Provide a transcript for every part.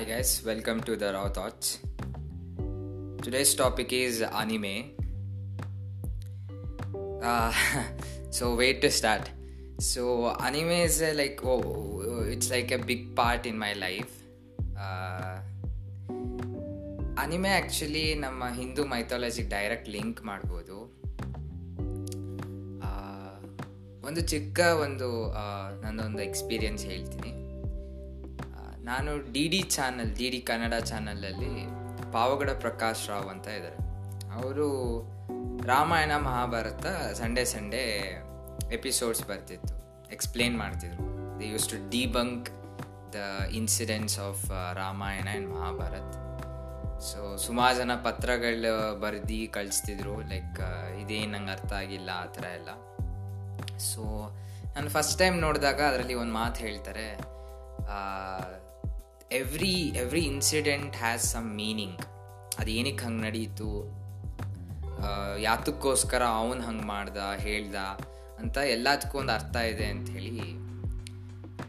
Hi guys, welcome to the Raw Thoughts. Today's topic is anime. Uh, so wait to start. So anime is uh, like oh, it's like a big part in my life. Uh, anime actually ನಮ್ಮ Hindu ಮೈಥಾಲಜಿಗೆ direct link ಆ, ಒಂದು ಚಿಕ್ಕ ಒಂದು ನನ್ನೊಂದು experience ಹೇಳ್ತೀನಿ ನಾನು D D channel, D D Kannada ಚಾನಲಲ್ಲಿ ಪಾವಗಡ ಪ್ರಕಾಶ್ ರಾವ್ ಅಂತ ಇದ್ದಾರೆ. ಅವರು Ramayana Mahabharata Sunday Sunday episodes ಬರ್ತಿತ್ತು ಎಕ್ಸ್ಪ್ಲೇನ್ ಮಾಡ್ತಿದ್ರು. They use to debunk the incidents of Ramayana and Mahabharat. So ಸುಮಾರು ಜನ ಪತ್ರಗಳು ಬರೆದು ಕಳಿಸ್ತಿದ್ರು ಲೈಕ್ ಇದೇನು ನಂಗೆ ಅರ್ಥ ಆಗಿಲ್ಲ, ಆ ಥರ ಎಲ್ಲ. ಸೊ ನಾನು ಫಸ್ಟ್ ಟೈಮ್ ನೋಡಿದಾಗ ಅದರಲ್ಲಿ ಒಂದು ಮಾತು ಹೇಳ್ತಾರೆ every every incident has some meaning ಅದು ಏನಕ್ಕೆ ಹಂಗೆ ನಡೀತು? ಯಾತಕ್ಕೋಸ್ಕರ ಅವನು ಹಂಗೆ ಮಾಡ್ದ, ಹೇಳ್ದ ಅಂತ ಎಲ್ಲದಕ್ಕೂ ಒಂದು ಅರ್ಥ ಇದೆ ಅಂತ ಹೇಳಿ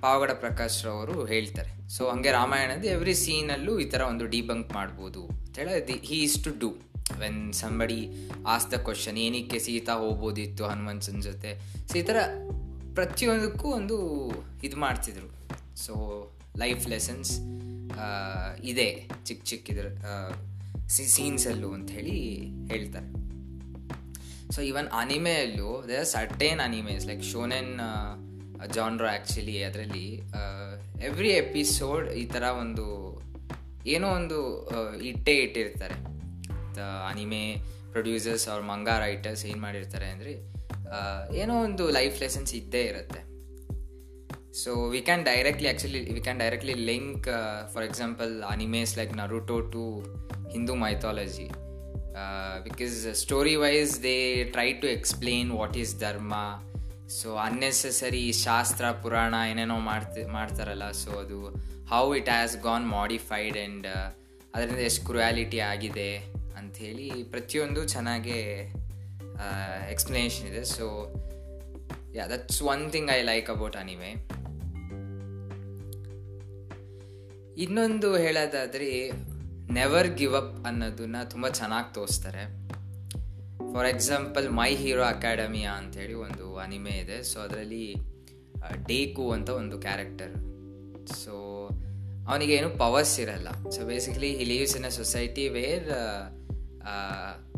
ಪಾವಗಡ ಪ್ರಕಾಶ್ ಅವರು ಹೇಳ್ತಾರೆ. ಸೊ ಹಂಗೆ ರಾಮಾಯಣದ ಎವ್ರಿ ಸೀನಲ್ಲೂ ಈ ಥರ ಒಂದು ಡಿಬಂಕ್ ಮಾಡ್ಬೋದು ಅಂತೇಳಿ he is to do when somebody ask the question ಏನಕ್ಕೆ ಸೀತಾ ಹೋಗ್ಬೋದಿತ್ತು ಹನುಮಂತನ ಜೊತೆ? ಸೊ ಈ ಥರ ಪ್ರತಿಯೊಂದಕ್ಕೂ ಒಂದು ಇದು ಮಾಡ್ತಿದ್ರು. ಸೊ ಲೈಫ್ ಲೆಸನ್ಸ್ ಇದೆ ಚಿಕ್ಕ ಚಿಕ್ಕ ಇದ್ರ ಸೀನ್ಸಲ್ಲೂ ಅಂತ ಹೇಳಿ ಹೇಳ್ತಾರೆ. So even ಅನಿಮೆಯಲ್ಲೂ they certain animes like shonen genre actually ಅದರಲ್ಲಿ ಎವ್ರಿ ಎಪಿಸೋಡ್ ಈ ಥರ ಒಂದು, ಏನೋ ಒಂದು ಇಟ್ಟೇ ಇಟ್ಟಿರ್ತಾರೆ. ದ ಅನಿಮೆ ಪ್ರೊಡ್ಯೂಸರ್ಸ್ ಅವ್ರ ಮಂಗಾ ರೈಟರ್ಸ್ ಏನು ಮಾಡಿರ್ತಾರೆ ಅಂದರೆ ಏನೋ ಒಂದು ಲೈಫ್ ಲೆಸನ್ಸ್ ಇದ್ದೇ ಇರುತ್ತೆ. So we can directly actually we can directly link for example animes like Naruto to Hindu mythology because story wise they try to explain what is dharma so unnecessary ಶಾಸ್ತ್ರ ಪುರಾಣ ಏನೇನೋ ಮಾಡ್ತಿ ಮಾಡ್ತಾರಲ್ಲ so ಅದು how it has gone modified and ಅದರಿಂದ ಎಷ್ಟು cruelty ಆಗಿದೆ ಅಂಥೇಳಿ ಪ್ರತಿಯೊಂದು ಚೆನ್ನಾಗೇ ಎಕ್ಸ್ಪ್ಲನೇಷನ್ ಇದೆ. So yeah that's one thing I like about anime ಇನ್ನೊಂದು ಹೇಳೋದಾದ್ರೆ ನೆವರ್ ಗಿವ್ ಅಪ್ ಅನ್ನೋದನ್ನ ತುಂಬ ಚೆನ್ನಾಗಿ ತೋರಿಸ್ತಾರೆ. For example my hero academia ಅಂತೇಳಿ ಒಂದು ಅನಿಮೆ ಇದೆ. ಸೊ ಅದರಲ್ಲಿ ಡೇಕು ಅಂತ ಒಂದು ಕ್ಯಾರೆಕ್ಟರ್ ಸೊ ಅವನಿಗೆ ಏನು ಪವರ್ಸ್ ಇರಲ್ಲ. So basically he lives in a society where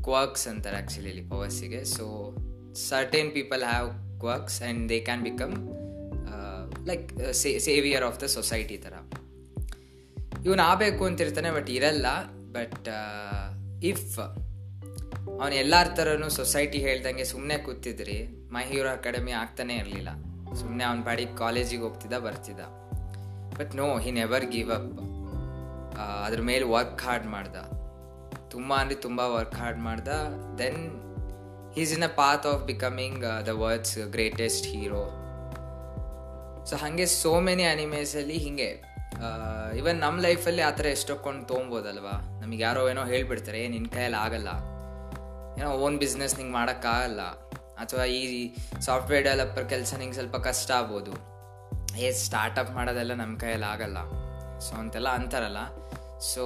quirks ಅಂತಾರೆ ಆ್ಯಕ್ಚುಲಿ ಇಲ್ಲಿ ಪವರ್ಸಿಗೆ so certain people have quirks and they can become like saviour of the society ಥರ ಇವನು ಆಗಬೇಕು ಅಂತಿರ್ತಾನೆ ಬಟ್ ಇರಲ್ಲ. ಬಟ್ ಇಫ್ ಅವನು ಎಲ್ಲರ ಥರನೂ ಸೊಸೈಟಿ ಹೇಳ್ದಂಗೆ ಸುಮ್ಮನೆ ಕೂತಿದ್ರಿ ಮೈ ಹೀರೋ ಅಕಾಡೆಮಿ ಆಗ್ತಾನೆ ಇರಲಿಲ್ಲ. ಸುಮ್ಮನೆ ಅವನ ಪಾಡಿಗೆ ಕಾಲೇಜಿಗೆ ಹೋಗ್ತಿದ್ದ, ಬರ್ತಿದ್ದ. But no he never give up ಅದ್ರ ಮೇಲೆ ವರ್ಕ್ ಹಾರ್ಡ್ ಮಾಡ್ದ. ತುಂಬ ಅಂದರೆ ತುಂಬ ವರ್ಕ್ ಹಾರ್ಡ್ ಮಾಡ್ದ. Then is in a path of becoming the world's greatest hero so ಹಾಗೆ ಸೋ ಮೆನಿ ಅನಿಮೇಸಲ್ಲಿ ಹಿಂಗೆ ಇವನ್ ನಮ್ಮ ಲೈಫಲ್ಲಿ ಆ ಥರ ಎಷ್ಟೊಕ್ಕೊಂಡು ತೊಗೊಬೋದಲ್ವಾ ನಮಗೆ ಯಾರೋ ಏನೋ ಹೇಳ್ಬಿಡ್ತಾರೆ ಏನು ನಿನ್ನ ಕೈಯಲ್ಲಿ ಆಗಲ್ಲ. ಏನೋ ಓನ್ ಬಿಸ್ನೆಸ್ ನಿಂಗೆ ಮಾಡೋಕ್ಕಾಗಲ್ಲ. ಅಥವಾ ಈ ಸಾಫ್ಟ್ವೇರ್ ಡೆವಲಪರ್ ಕೆಲಸ ನಿಂಗೆ ಸ್ವಲ್ಪ ಕಷ್ಟ ಆಗ್ಬೋದು. ಏ ಸ್ಟಾರ್ಟಪ್ ಮಾಡೋದೆಲ್ಲ ನಮ್ಮ ಕೈಯಲ್ಲಿ ಆಗಲ್ಲ. ಸೊ ಅಂತೆಲ್ಲ ಅಂತಾರಲ್ಲ. ಸೊ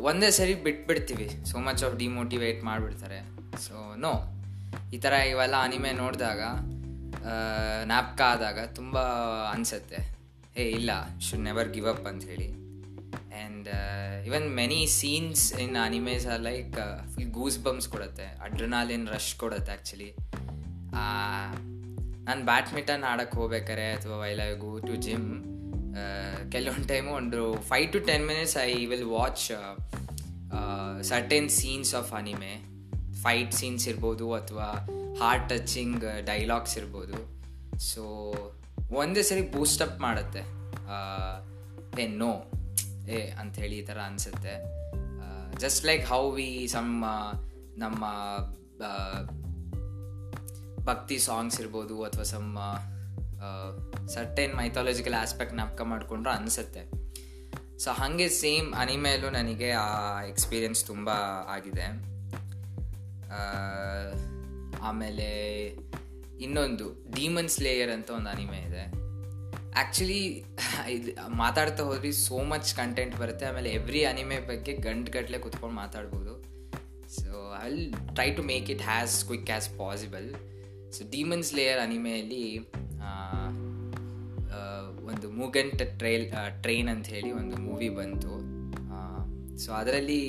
ಒಂದೇ ಸರಿ ಬಿಟ್ಬಿಡ್ತೀವಿ. ಸೋ ಮಚ್ ಆಫ್ ಡಿಮೋಟಿವೇಟ್ ಮಾಡಿಬಿಡ್ತಾರೆ. ಸೊ ನೋ ಈ ಥರ ಇವೆಲ್ಲ ಅನಿಮೆ ನೋಡಿದಾಗ ನ್ಯಾಪ್ಕ ಆದಾಗ ತುಂಬ ಅನಿಸುತ್ತೆ. ಏ ಇಲ್ಲ ಶುಡ್ ನೆವರ್ ಗಿವ್ ಅಪ್ ಅಂತ ಹೇಳಿ. And even many scenes in animes are like full goose bumps ಕೊಡುತ್ತೆ ಅಡ್ರನಾಲಿನ್ ರಶ್ ಕೊಡುತ್ತೆ ಆ್ಯಕ್ಚುಲಿ ನಾನು ಬ್ಯಾಡ್ಮಿಂಟನ್ ಆಡೋಕ್ಕೆ ಹೋಗ್ಬೇಕಾರೆ ಅಥವಾ ಐ ಗೋ ಟು ಜಿಮ್ ಕೆಲವೊಂದು ಟೈಮು ಒಂದು five to ten minutes I will watch certain scenes of anime fight scenes ಇರ್ಬೋದು ಅಥವಾ ಹಾರ್ಟ್ ಟಚಿಂಗ್ ಡೈಲಾಗ್ಸ್ ಇರ್ಬೋದು. ಸೊ ಒಂದೇ ಸರಿ ಬೂಸ್ಟಪ್ ಮಾಡುತ್ತೆ. ಏ ನೋ ಏ, ಅಂಥೇಳಿ ಈ ಥರ ಅನಿಸುತ್ತೆ. Just like how we some ನಮ್ಮ ಭಕ್ತಿ ಸಾಂಗ್ಸ್ ಇರ್ಬೋದು ಅಥವಾ ಸಮ್ ಸರ್ಟೇನ್ ಮೈಥಾಲಜಿಕಲ್ ಆಸ್ಪೆಕ್ಟ್ ನಾಪ್ಕ ಮಾಡಿಕೊಂಡ್ರೆ ಅನಿಸುತ್ತೆ. ಸೊ ಹಾಗೆ ಸೇಮ್ ಅನಿಮೇಲೂ ನನಗೆ ಆ ಎಕ್ಸ್ಪೀರಿಯನ್ಸ್ ತುಂಬ ಆಗಿದೆ. ಆಮೇಲೆ ಇನ್ನೊಂದು ಡೀಮನ್ ಸ್ಲೇಯರ್ ಅಂತ ಒಂದು ಅನಿಮೆ ಇದೆ. ಆ್ಯಕ್ಚುಲಿ ಇದು ಮಾತಾಡ್ತಾ ಹೋದ್ರಿ ಸೋ ಮಚ್ ಕಂಟೆಂಟ್ ಬರುತ್ತೆ. ಆಮೇಲೆ ಎವ್ರಿ ಅನಿಮೆ ಬಗ್ಗೆ ಗಂಟು ಗಟ್ಟಲೆ ಕುತ್ಕೊಂಡು ಮಾತಾಡ್ಬೋದು. So I will try to make it has quick as possible so demons slayer ಅನಿಮೆಯಲ್ಲಿ ಒಂದು ಮೂಗೆಂಟ್ ಟ್ರೈಲ್ ಟ್ರೈನ್ ಅಂತ ಹೇಳಿ ಒಂದು ಮೂವಿ ಬಂತು. ಸೊ ಅದರಲ್ಲಿ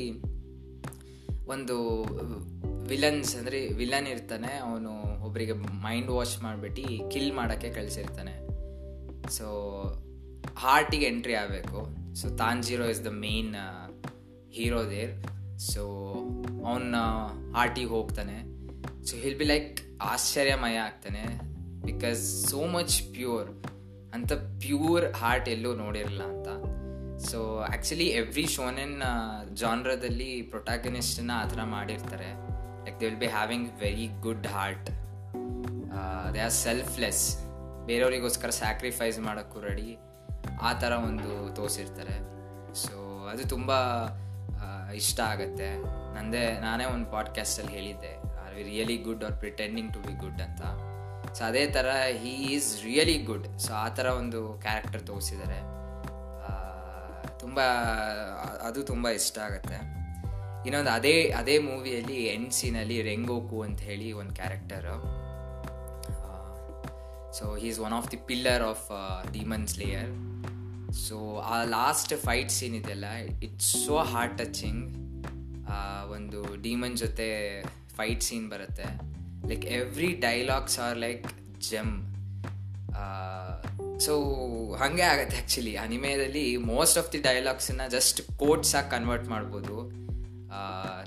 ಒಂದು, ವಿಲನ್ಸ್ ಅಂದರೆ ವಿಲನ್ ಇರ್ತಾನೆ. ಅವನು ಒಬ್ಬರಿಗೆ ಮೈಂಡ್ ವಾಶ್ ಮಾಡಿಬಿಟ್ಟು ಕಿಲ್ ಮಾಡೋಕ್ಕೆ ಕಳಿಸಿರ್ತಾನೆ. ಸೊ ಹಾರ್ಟಿಗೆ ಎಂಟ್ರಿ ಆಗಬೇಕು. So zero is the main hero there so ಅವನ ಹಾರ್ಟಿಗೆ ಹೋಗ್ತಾನೆ. ಸೊ ಹಿಲ್ ಬಿ ಲೈಕ್ ಆಶ್ಚರ್ಯಮಯ ಆಗ್ತಾನೆ. ಬಿಕಾಸ್ ಸೋ ಮಚ್ ಪ್ಯೂರ್ ಅಂತ ಪ್ಯೂರ್ ಹಾರ್ಟ್ ಎಲ್ಲೂ ನೋಡಿರಲ್ಲ ಅಂತ. ಸೊ ಆ್ಯಕ್ಚುಲಿ ಎವ್ರಿ ಶೋನೆನ್ ಜಾನ್ರದಲ್ಲಿ ಪ್ರೊಟಾಗನಿಸ್ಟನ್ನ ಆ ಥರ ಮಾಡಿರ್ತಾರೆ. Like they will be having very good heart they are selfless ಬೇರೆಯವರಿಗೋಸ್ಕರ sacrifice ಮಾಡೋಕ್ಕೂ ರೆಡಿ ಆ ಥರ ಒಂದು ತೋರಿಸಿರ್ತಾರೆ. ಸೊ ಅದು ತುಂಬ ಇಷ್ಟ ಆಗುತ್ತೆ. ನಂದೇ, ನಾನೇ ಒಂದು ಪಾಡ್ಕ್ಯಾಸ್ಟಲ್ಲಿ ಹೇಳಿದ್ದೆ. Are we really good or pretending to be good ಅಂತ. ಸೊ ಅದೇ ಥರ he is really good so ಆ ಥರ ಒಂದು ಕ್ಯಾರೆಕ್ಟರ್ ತೋರಿಸಿದ್ದಾರೆ. ತುಂಬ, ಅದು ತುಂಬ ಇಷ್ಟ ಆಗುತ್ತೆ. ಇನ್ನೊಂದು, ಅದೇ ಅದೇ ಮೂವಿಯಲ್ಲಿ ಎಂಡ್ ಸೀನಲ್ಲಿ ರೆಂಗೋಕು ಅಂತ ಹೇಳಿ ಒಂದು character so he is one of the pillar of demon slayer so ಆ ಲಾಸ್ಟ್ ಫೈಟ್ ಸೀನ್ ಇದೆಲ್ಲ ಇಟ್ಸ್ ಸೋ ಹಾರ್ಟ್ ಟಚಿಂಗ್ ಒಂದು ಡಿಮನ್ ಜೊತೆ ಫೈಟ್ ಸೀನ್ ಬರುತ್ತೆ. Like every dialogues are like gem so ಹಾಗೆ ಆಗುತ್ತೆ ಆ್ಯಕ್ಚುಲಿ ಅನಿಮೆಯಲ್ಲಿ ಮೋಸ್ಟ್ ಆಫ್ ದಿ ಡೈಲಾಗ್ಸನ್ನ just ಕೋಟ್ಸಾಗಿ ಕನ್ವರ್ಟ್ ಮಾಡ್ಬೋದು.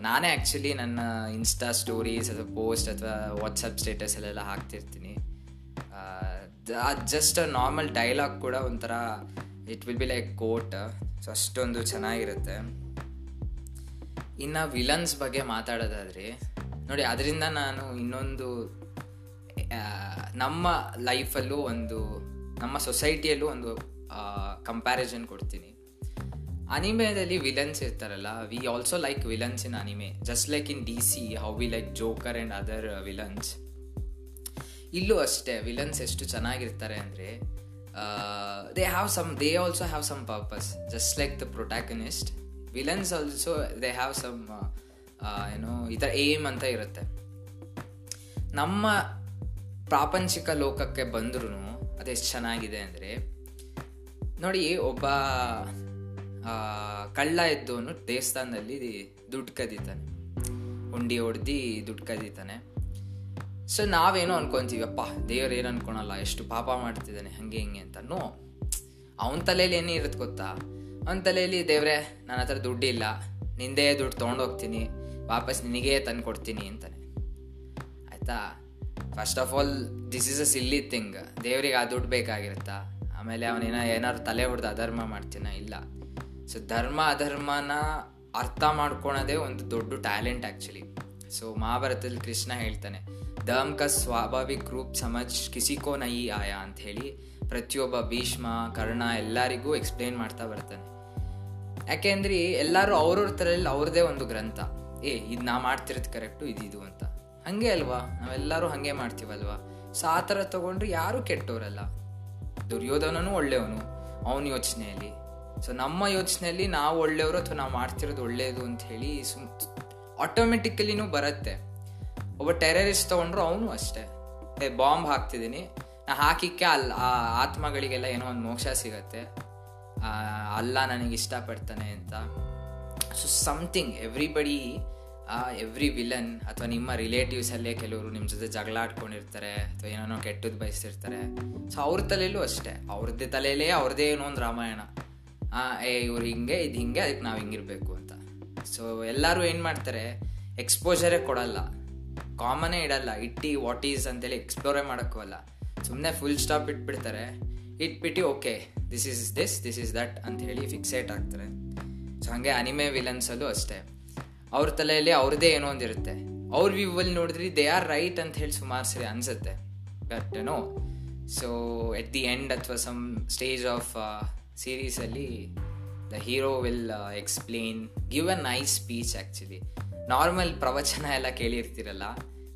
ನಾನೇ ಆ್ಯಕ್ಚುಲಿ ನನ್ನ ಇನ್ಸ್ಟಾ ಸ್ಟೋರೀಸ್ ಅಥವಾ ಪೋಸ್ಟ್ ಅಥವಾ ವಾಟ್ಸಪ್ ಸ್ಟೇಟಸಲ್ಲೆಲ್ಲ ಹಾಕ್ತಿರ್ತೀನಿ. ಜಸ್ಟ್ ನಾರ್ಮಲ್ ಡೈಲಾಗ್ ಕೂಡ ಒಂಥರ it will be like quote so ಅಷ್ಟೊಂದು ಚೆನ್ನಾಗಿರುತ್ತೆ. ಇನ್ನು ವಿಲನ್ಸ್ ಬಗ್ಗೆ ಮಾತಾಡೋದಾದ್ರೆ, ನೋಡಿ, ಅದರಿಂದ ನಾನು ಇನ್ನೊಂದು ನಮ್ಮ ಲೈಫಲ್ಲೂ ಒಂದು, ನಮ್ಮ ಸೊಸೈಟಿಯಲ್ಲೂ ಒಂದು ಕಂಪ್ಯಾರಿಸನ್ ಕೊಡ್ತೀನಿ. ಅನಿಮೆದಲ್ಲಿ ವಿಲನ್ಸ್ ಇರ್ತಾರಲ್ಲ we also like villains in anime just like in D C how we like Joker and other villains ಇಲ್ಲೂ ಅಷ್ಟೇ ವಿಲನ್ಸ್ ಎಷ್ಟು ಚೆನ್ನಾಗಿರ್ತಾರೆ ಅಂದರೆ they have some they also have some purpose just like the protagonist villains also they have some ಏನೋ ಈ ಥರ aim ಅಂತ ಇರುತ್ತೆ. ನಮ್ಮ ಪ್ರಾಪಂಚಿಕ ಲೋಕಕ್ಕೆ ಬಂದ್ರೂ ಅದೆಷ್ಟು ಚೆನ್ನಾಗಿದೆ ಅಂದರೆ, ನೋಡಿ ಒಬ್ಬ ಕಳ್ಳ ಎದ್ದವನು ದೇವಸ್ಥಾನದಲ್ಲಿ ದುಡ್ಡು ಕದೀತಾನೆ. ಹುಂಡಿ ಹೊಡೆದು ದುಡ್ಡು ಸೊ ನಾವೇನೋ ಅನ್ಕೊಂತೀವಿ, ಅಪ್ಪ, ದೇವ್ರು ಏನು ಅನ್ಕೊಳಲ್ಲ, ಎಷ್ಟು ಪಾಪ ಮಾಡ್ತಿದ್ದಾನೆ, ಹಂಗೆ ಹಿಂಗೆ ಅಂತ. ನೋ ಅವನ ತಲೆಯಲ್ಲಿ ಏನೇ ಇರುತ್ತೆ ಗೊತ್ತಾ? ಅವನ ತಲೆಯಲ್ಲಿ ದೇವ್ರೆ ನನ್ನ ಹತ್ರ ದುಡ್ಡಿಲ್ಲ, ನಿಂದೇ ದುಡ್ಡು ತೊಗೊಂಡೋಗ್ತೀನಿ, ವಾಪಸ್ ನಿನಗೇ ತಂದು ಕೊಡ್ತೀನಿ ಅಂತಾನೆ. ಆಯ್ತಾ? First of all this is a silly thing ದೇವ್ರಿಗೆ ಆ ದುಡ್ಡು ಬೇಕಾಗಿರುತ್ತಾ? ಆಮೇಲೆ ಅವನೇನ ಏನಾದ್ರು ತಲೆ ಹೊಡೆದು ಅಧರ್ಮ ಮಾಡ್ತೀನ ಇಲ್ಲ? ಸೊ ಧರ್ಮ ಅಧರ್ಮನ ಅರ್ಥ ಮಾಡ್ಕೊಳೋದೇ ಒಂದು ದೊಡ್ಡ ಟ್ಯಾಲೆಂಟ್ ಆ್ಯಕ್ಚುಲಿ ಸೊ ಮಹಾಭಾರತದಲ್ಲಿ ಕೃಷ್ಣ ಹೇಳ್ತಾನೆ ದಮ್ ಕ ಸ್ವಾಭಾವಿಕ ರೂಪ್ ಸಮಜ್ ಕಿಸಿಕೋ ನಯಿ ಆಯ ಅಂತ ಹೇಳಿ ಪ್ರತಿಯೊಬ್ಬ ಭೀಷ್ಮ, ಕರ್ಣ ಎಲ್ಲರಿಗೂ ಎಕ್ಸ್ಪ್ಲೇನ್ ಮಾಡ್ತಾ ಬರ್ತಾನೆ. ಯಾಕೆಂದ್ರೆ ಎಲ್ಲರೂ ಅವ್ರವ್ರ ತಲೆಯಲ್ಲಿ ಅವ್ರದೇ ಒಂದು ಗ್ರಂಥ. ಏ, ಇದು ನಾ ಮಾಡ್ತಿರೋದು ಕರೆಕ್ಟು ಇದಿದು ಅಂತ. ಹಂಗೆ ಅಲ್ವಾ? ನಾವೆಲ್ಲರೂ ಹಂಗೆ ಮಾಡ್ತೀವಲ್ವಾ? ಸೊ ಆ ಥರ ತಗೊಂಡ್ರೆ ಯಾರೂ ಕೆಟ್ಟವರಲ್ಲ ದುರ್ಯೋಧನನು ಒಳ್ಳೆಯವನು, ಅವನ ಯೋಚನೆಯಲ್ಲಿ. ಸೊ ನಮ್ಮ ಯೋಚನೆಯಲ್ಲಿ ನಾವು ಒಳ್ಳೆಯವರು ಅಥವಾ ನಾವು ಮಾಡ್ತಿರೋದು ಒಳ್ಳೆಯದು ಅಂತ ಹೇಳಿ ಸುಮ್ ಆಟೋಮೆಟಿಕಲಿನೂ ಬರುತ್ತೆ. ಒಬ್ಬ ಟೆರರಿಸ್ಟ್ ತೊಗೊಂಡ್ರು ಅವನು ಅಷ್ಟೇ. ಬಾಂಬ್ ಹಾಕ್ತಿದ್ದೀನಿ. ನಾ ಹಾಕಿಕ್ಕೆ ಅಲ್ಲಿ ಆ ಆತ್ಮಗಳಿಗೆಲ್ಲ ಏನೋ ಒಂದು ಮೋಕ್ಷ ಸಿಗತ್ತೆ. ಅಲ್ಲ ನನಗೆ ಇಷ್ಟಪಡ್ತಾನೆ ಅಂತ. So something everybody every villain ಅಥವಾ ನಿಮ್ಮ ರಿಲೇಟಿವ್ಸಲ್ಲೇ ಕೆಲವರು ನಿಮ್ಮ ಜೊತೆ ಜಗಳ ಆಡ್ಕೊಂಡಿರ್ತಾರೆ ಅಥವಾ ಏನೇನೋ ಕೆಟ್ಟದ್ದು ಬಯಸ್ತಿರ್ತಾರೆ. ಸೊ ಅವ್ರ ತಲೆಯಲ್ಲೂ ಅಷ್ಟೇ. ಅವ್ರದ್ದೇ ತಲೆಯಲ್ಲೇ ಅವ್ರದ್ದೇ ಏನೋ ಒಂದು ರಾಮಾಯಣ. ಏ, ಇವ್ರು ಹಿಂಗೆ, ಇದು ಹಿಂಗೆ ಅದಕ್ಕೆ ನಾವು ಹಿಂಗಿರ್ಬೇಕು ಅಂತ. ಸೊ ಎಲ್ಲರೂ ಏನು ಮಾಡ್ತಾರೆ ಎಕ್ಸ್ಪೋಜರೇ ಕೊಡಲ್ಲ. ಕಾಮನೇ ಇಡಲ್ಲ. ಇಟ್ಟಿ ವಾಟ್ ಈಸ್ ಅಂತೇಳಿ ಎಕ್ಸ್ಪ್ಲೋರೇ ಮಾಡೋಕ್ಕಲ್ಲ ಸುಮ್ಮನೆ ಫುಲ್ ಸ್ಟಾಪ್ ಇಟ್ಬಿಡ್ತಾರೆ. ಇಟ್ಬಿಟ್ಟು okay this is this this is that ಅಂತ ಹೇಳಿ ಫಿಕ್ಸೇಟ್ ಆಗ್ತಾರೆ ಸೊ ಹಾಗೆ ಅನಿಮೆ ವಿಲನ್ಸಲ್ಲೂ ಅಷ್ಟೇ. ಅವ್ರ ತಲೆಯಲ್ಲಿ ಅವ್ರದ್ದೇ ಏನೋ ಒಂದಿರುತ್ತೆ ಅವ್ರ ವ್ಯೂವಲ್ಲಿ ನೋಡಿದ್ರಿ ದೇ ಆರ್ ರೈಟ್ ಅಂತ ಹೇಳಿ ಸುಮಾರು ಸರಿ ಅನ್ಸುತ್ತೆ. But no so at the end ಅಥವಾ some stage of ಸೀರೀಸಲ್ಲಿ the hero will explain give a nice speech actually normal ಪ್ರವಚನ ಎಲ್ಲ ಕೇಳಿರ್ತೀರಲ್ಲ?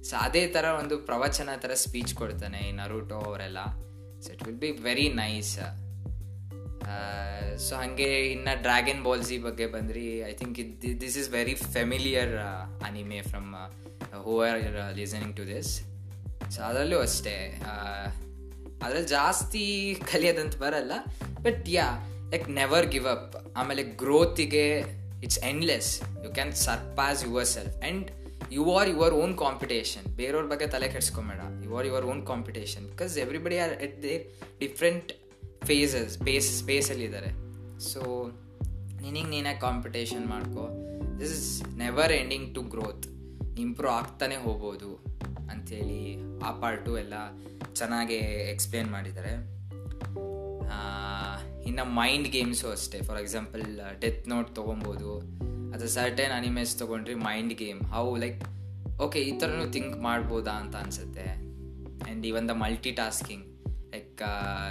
ಸೊ ಅದೇ ಥರ ಒಂದು ಪ್ರವಚನ ಥರ ಸ್ಪೀಚ್ ಕೊಡ್ತಾನೆ ಈ ನರೂಟೋ ಅವರೆಲ್ಲ. So it will be very nice so ಹಾಗೆ ಇನ್ನು ಡ್ರ್ಯಾಗನ್ ಬಾಲ್ಸಿ ಬಗ್ಗೆ ಬಂದ್ರಿ. I think this is very familiar anime from who are listening to this so ಅದರಲ್ಲೂ ಅಷ್ಟೇ. ಅದ್ರಲ್ಲಿ ಜಾಸ್ತಿ ಕಲಿಯೋದಂತ ಬರಲ್ಲ. But yeah like never give up ಆಮೇಲೆ ಗ್ರೋತಿಗೆ it's endless you can surpass your self and you are your own competition ಬೇರೆಯವ್ರ ಬಗ್ಗೆ ತಲೆ ಕೆಡ್ಸ್ಕೊಂಬೇಡ. You are your own competition because everybody are at their different phases space ಸ್ಪೇಸಲ್ಲಿದ್ದಾರೆ so ನಿನಗೆ ನೀನೇ competition ಮಾಡ್ಕೋ. This is never ending to growth improve ಆಗ್ತಾನೆ ಹೋಗ್ಬೋದು ಅಂಥೇಳಿ ಆ ಪಾರ್ಟು ಎಲ್ಲ ಚೆನ್ನಾಗಿ ಎಕ್ಸ್ಪ್ಲೇನ್ ಮಾಡಿದ್ದಾರೆ. ಇನ್ನು ಮೈಂಡ್ ಗೇಮ್ಸು ಅಷ್ಟೇ. ಫಾರ್ ಎಕ್ಸಾಂಪಲ್ ಡೆತ್ ನೋಟ್ ತೊಗೊಬೋದು. ಅಥವಾ ಸರ್ಟೆನ್ ಅನಿಮೇಸ್ ತೊಗೊಂಡ್ರಿ mind game how like okay ಈ ಥರನೂ ಥಿಂಕ್ ಮಾಡ್ಬೋದಾ ಅಂತ ಅನಿಸುತ್ತೆ. And even the multitasking like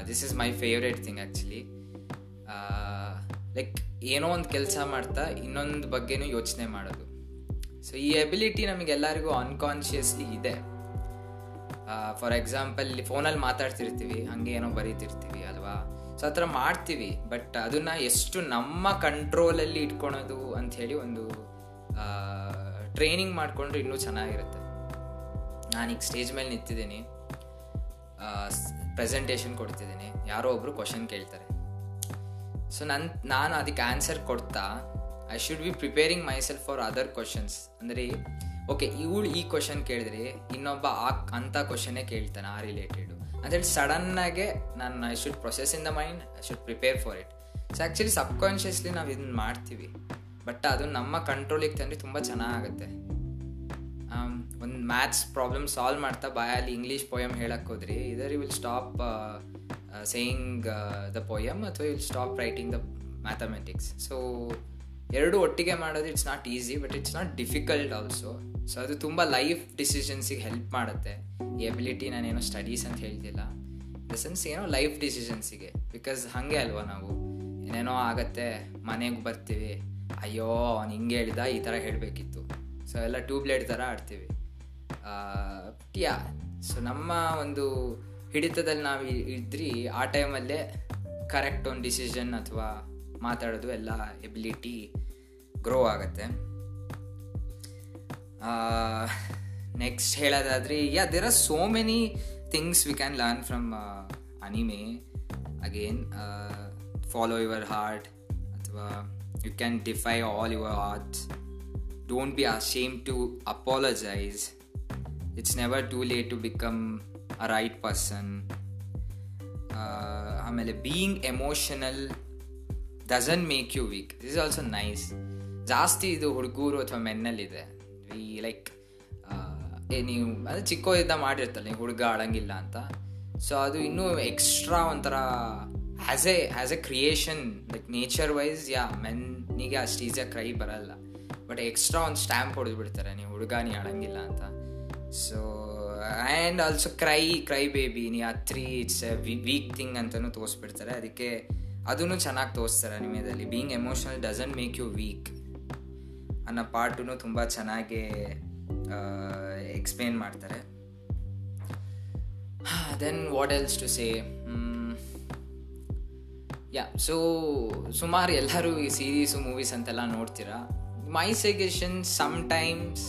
this is my favourite thing actually like ಏನೋ ಒಂದು ಕೆಲಸ ಮಾಡ್ತಾ ಇನ್ನೊಂದು ಬಗ್ಗೆನೂ ಯೋಚನೆ ಮಾಡೋದು. ಸೊ ಈ ಎಬಿಲಿಟಿ ನಮಗೆಲ್ಲರಿಗೂ ಅನ್ಕಾನ್ಷಿಯಸ್ಲಿ ಇದೆ. ಫಾರ್ ಎಕ್ಸಾಂಪಲ್ ಫೋನಲ್ಲಿ ಮಾತಾಡ್ತಿರ್ತೀವಿ, ಹಂಗೆ ಏನೋ ಬರೀತಿರ್ತೀವಿ ಅಲ್ವಾ? ಸೊ ಆ ಥರ ಮಾಡ್ತೀವಿ ಬಟ್ ಅದನ್ನು ಎಷ್ಟು ನಮ್ಮ ಕಂಟ್ರೋಲಲ್ಲಿ ಇಟ್ಕೊಳೋದು ಅಂಥೇಳಿ ಒಂದು ಟ್ರೈನಿಂಗ್ ಮಾಡಿಕೊಂಡ್ರೆ ಇನ್ನೂ ಚೆನ್ನಾಗಿರುತ್ತೆ. ನಾನೀಗ ಸ್ಟೇಜ್ ಮೇಲೆ ನಿಂತಿದ್ದೀನಿ. ಪ್ರೆಸೆಂಟೇಷನ್ ಕೊಡ್ತಿದ್ದೀನಿ. ಯಾರೋ ಒಬ್ಬರು ಕ್ವಶನ್ ಕೇಳ್ತಾರೆ. ಸೊ ನನ್ನ ನಾನು ಅದಕ್ಕೆ ಆನ್ಸರ್ ಕೊಡ್ತಾ I should be preparing my self for other questions ಅಂದರೆ ಓಕೆ ಇವಳು ಈ ಕ್ವಶನ್ ಕೇಳಿದ್ರೆ ಇನ್ನೊಬ್ಬ ಆ ಅಂಥ ಕ್ವಶನ್ನೇ ಕೇಳ್ತಾನೆ, ಆ ರಿಲೇಟೆಡು ಅಂತೇಳಿ ಸಡನ್ನಾಗೆ ನಾನು I should process in the mind I should prepare for it so actually subconsciously ನಾವು ಇದನ್ನ ಮಾಡ್ತೀವಿ. ಬಟ್ ಅದು ನಮ್ಮ ಕಂಟ್ರೋಲಿಗೆ ತಂದರೆ ತುಂಬ ಚೆನ್ನಾಗುತ್ತೆ. ಒಂದು ಮ್ಯಾಥ್ಸ್ ಪ್ರಾಬ್ಲಮ್ ಸಾಲ್ವ್ ಮಾಡ್ತಾ ಬಾಯಲ್ಲಿ ಇಂಗ್ಲೀಷ್ ಪೋಯಮ್ ಹೇಳಕ್ಕೆ ಹೋದ್ರಿ either you will stop saying the poem ಅಥವಾ you will stop writing the mathematics so ಎರಡು ಒಟ್ಟಿಗೆ ಮಾಡೋದು it's not easy but it's not difficult also so ಅದು ತುಂಬ ಲೈಫ್ ಡಿಸಿಷನ್ಸಿಗೆ ಹೆಲ್ಪ್ ಮಾಡುತ್ತೆ. ಈ ಎಬಿಲಿಟಿ ನಾನೇನೋ ಸ್ಟಡೀಸ್ ಅಂತ ಹೇಳ್ತಿಲ್ಲ. ದ ಸೆನ್ಸ್ ಏನೋ ಲೈಫ್ ಡಿಸಿಷನ್ಸಿಗೆ ಬಿಕಾಸ್ ಹಾಗೆ ಅಲ್ವಾ ನಾವು? ಏನೇನೋ ಆಗತ್ತೆ, ಮನೆಗೆ ಬರ್ತೀವಿ. ಅಯ್ಯೋ, ಅವ್ನು ಹಿಂಗೆ ಹೇಳಿದ, ಈ ಥರ ಹೇಳಬೇಕಿತ್ತು. ಸೊ ಎಲ್ಲ ಟ್ಯೂಬ್ಲೈಟ್ ಥರ ಆಡ್ತೀವಿ. ಯಾ ಸೊ ನಮ್ಮ ಒಂದು ಹಿಡಿತದಲ್ಲಿ ನಾವು ಇದ್ರಿ, ಆ ಟೈಮಲ್ಲೇ ಕರೆಕ್ಟ್ ಒಂದು ಡಿಸಿಷನ್ ಅಥವಾ ಮಾತಾಡೋದು ಎಲ್ಲ ಎಬಿಲಿಟಿ ಗ್ರೋ ಆಗುತ್ತೆ. ನೆಕ್ಸ್ಟ್ ಹೇಳೋದಾದ್ರೆ yeah there are so many things we can learn from anime again follow your heart ಅಥವಾ you can defy all your odds don't be ashamed to apologise it's never too late to become a right person ಆಮೇಲೆ being emotional doesn't make you weak this is also nice ಜಾಸ್ತಿ ಇದು ಹುಡುಗರು ಅಥವಾ ಮೆನ್ನಲ್ಲಿದೆ. ಈ like ನೀವು, ಅದು ಚಿಕ್ಕವರಿದ್ದ ಮಾಡಿರ್ತಲ್ಲ ನೀವು ಹುಡುಗ ಆಡಂಗಿಲ್ಲ ಅಂತ. ಸೊ ಅದು ಇನ್ನೂ ಎಕ್ಸ್ಟ್ರಾ ಒಂಥರ as a as a creation like nature wise yeah ಮೆನ್ನಿಗೆ ಅಷ್ಟು ಈಸಿಯಾಗಿ ಕ್ರೈ ಬರಲ್ಲ. ಬಟ್ ಎಕ್ಸ್ಟ್ರಾ ಒಂದು ಸ್ಟ್ಯಾಂಪ್ ಹೊಡೆದು ಬಿಡ್ತಾರೆ ನೀವು ಹುಡುಗ, ನೀ ಆಡಂಗಿಲ್ಲ ಅಂತ. So and also cry cry baby ನೀ ಹತ್ರಿ ಇಟ್ಸ್ ಎ ವೀಕ್ ಥಿಂಗ್ ಅಂತಲೂ ತೋರಿಸ್ಬಿಡ್ತಾರೆ. ಅದಕ್ಕೆ ಅದನ್ನು ಚೆನ್ನಾಗಿ ತೋರಿಸ್ತಾರೆ ಅನಿಮೆದಲ್ಲಿ. Being emotional doesn't make you weak ಅನ್ನೋ ಪಾರ್ಟು ತುಂಬ ಚೆನ್ನಾಗಿ ಎಕ್ಸ್ಪ್ಲೇನ್ ಮಾಡ್ತಾರೆ. Then what else to say yeah so ಸುಮಾರು ಎಲ್ಲರೂ ಈ ಸೀರೀಸು ಮೂವೀಸ್ ಅಂತೆಲ್ಲ ನೋಡ್ತೀರಾ? My suggestion sometimes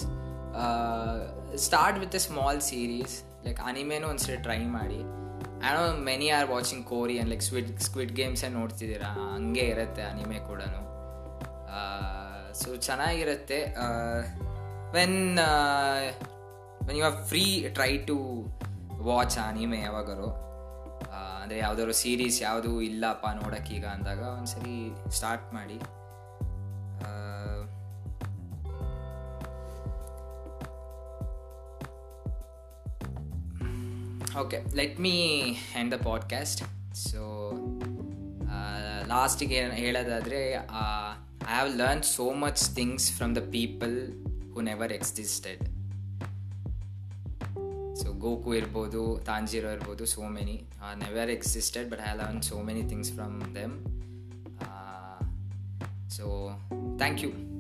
start with a small series like ಅನಿಮೇನೂ ಒಂದ್ಸರಿ ಟ್ರೈ ಮಾಡಿ. I know many are watching Korean like squid squid ಗೇಮ್ಸೇ ನೋಡ್ತಿದ್ದೀರಾ? ಹಂಗೆ ಇರುತ್ತೆ ಅನಿಮೆ ಕೂಡ ಸೊ ಚೆನ್ನಾಗಿರುತ್ತೆ. When when you are free try to watch anime ಯಾವಾಗಾರು ಅಂದರೆ ಯಾವುದಾದ್ರು ಸೀರೀಸ್ ಯಾವುದು ಇಲ್ಲಪ್ಪ ನೋಡೋಕ್ಕೀಗ ಅಂದಾಗ ಒಂದ್ಸರಿ ಸ್ಟಾರ್ಟ್ ಮಾಡಿ. Okay let me end the podcast so ಲಾಸ್ಟಿಗೆ ಹೇಳೋದಾದರೆ I have learn so much things from the people who never existed so Goku ಇರ್ಬೋದು ತಾಂಜಿರೋ ಇರ್ಬೋದು so many never existed but I learn so many things from them so thank you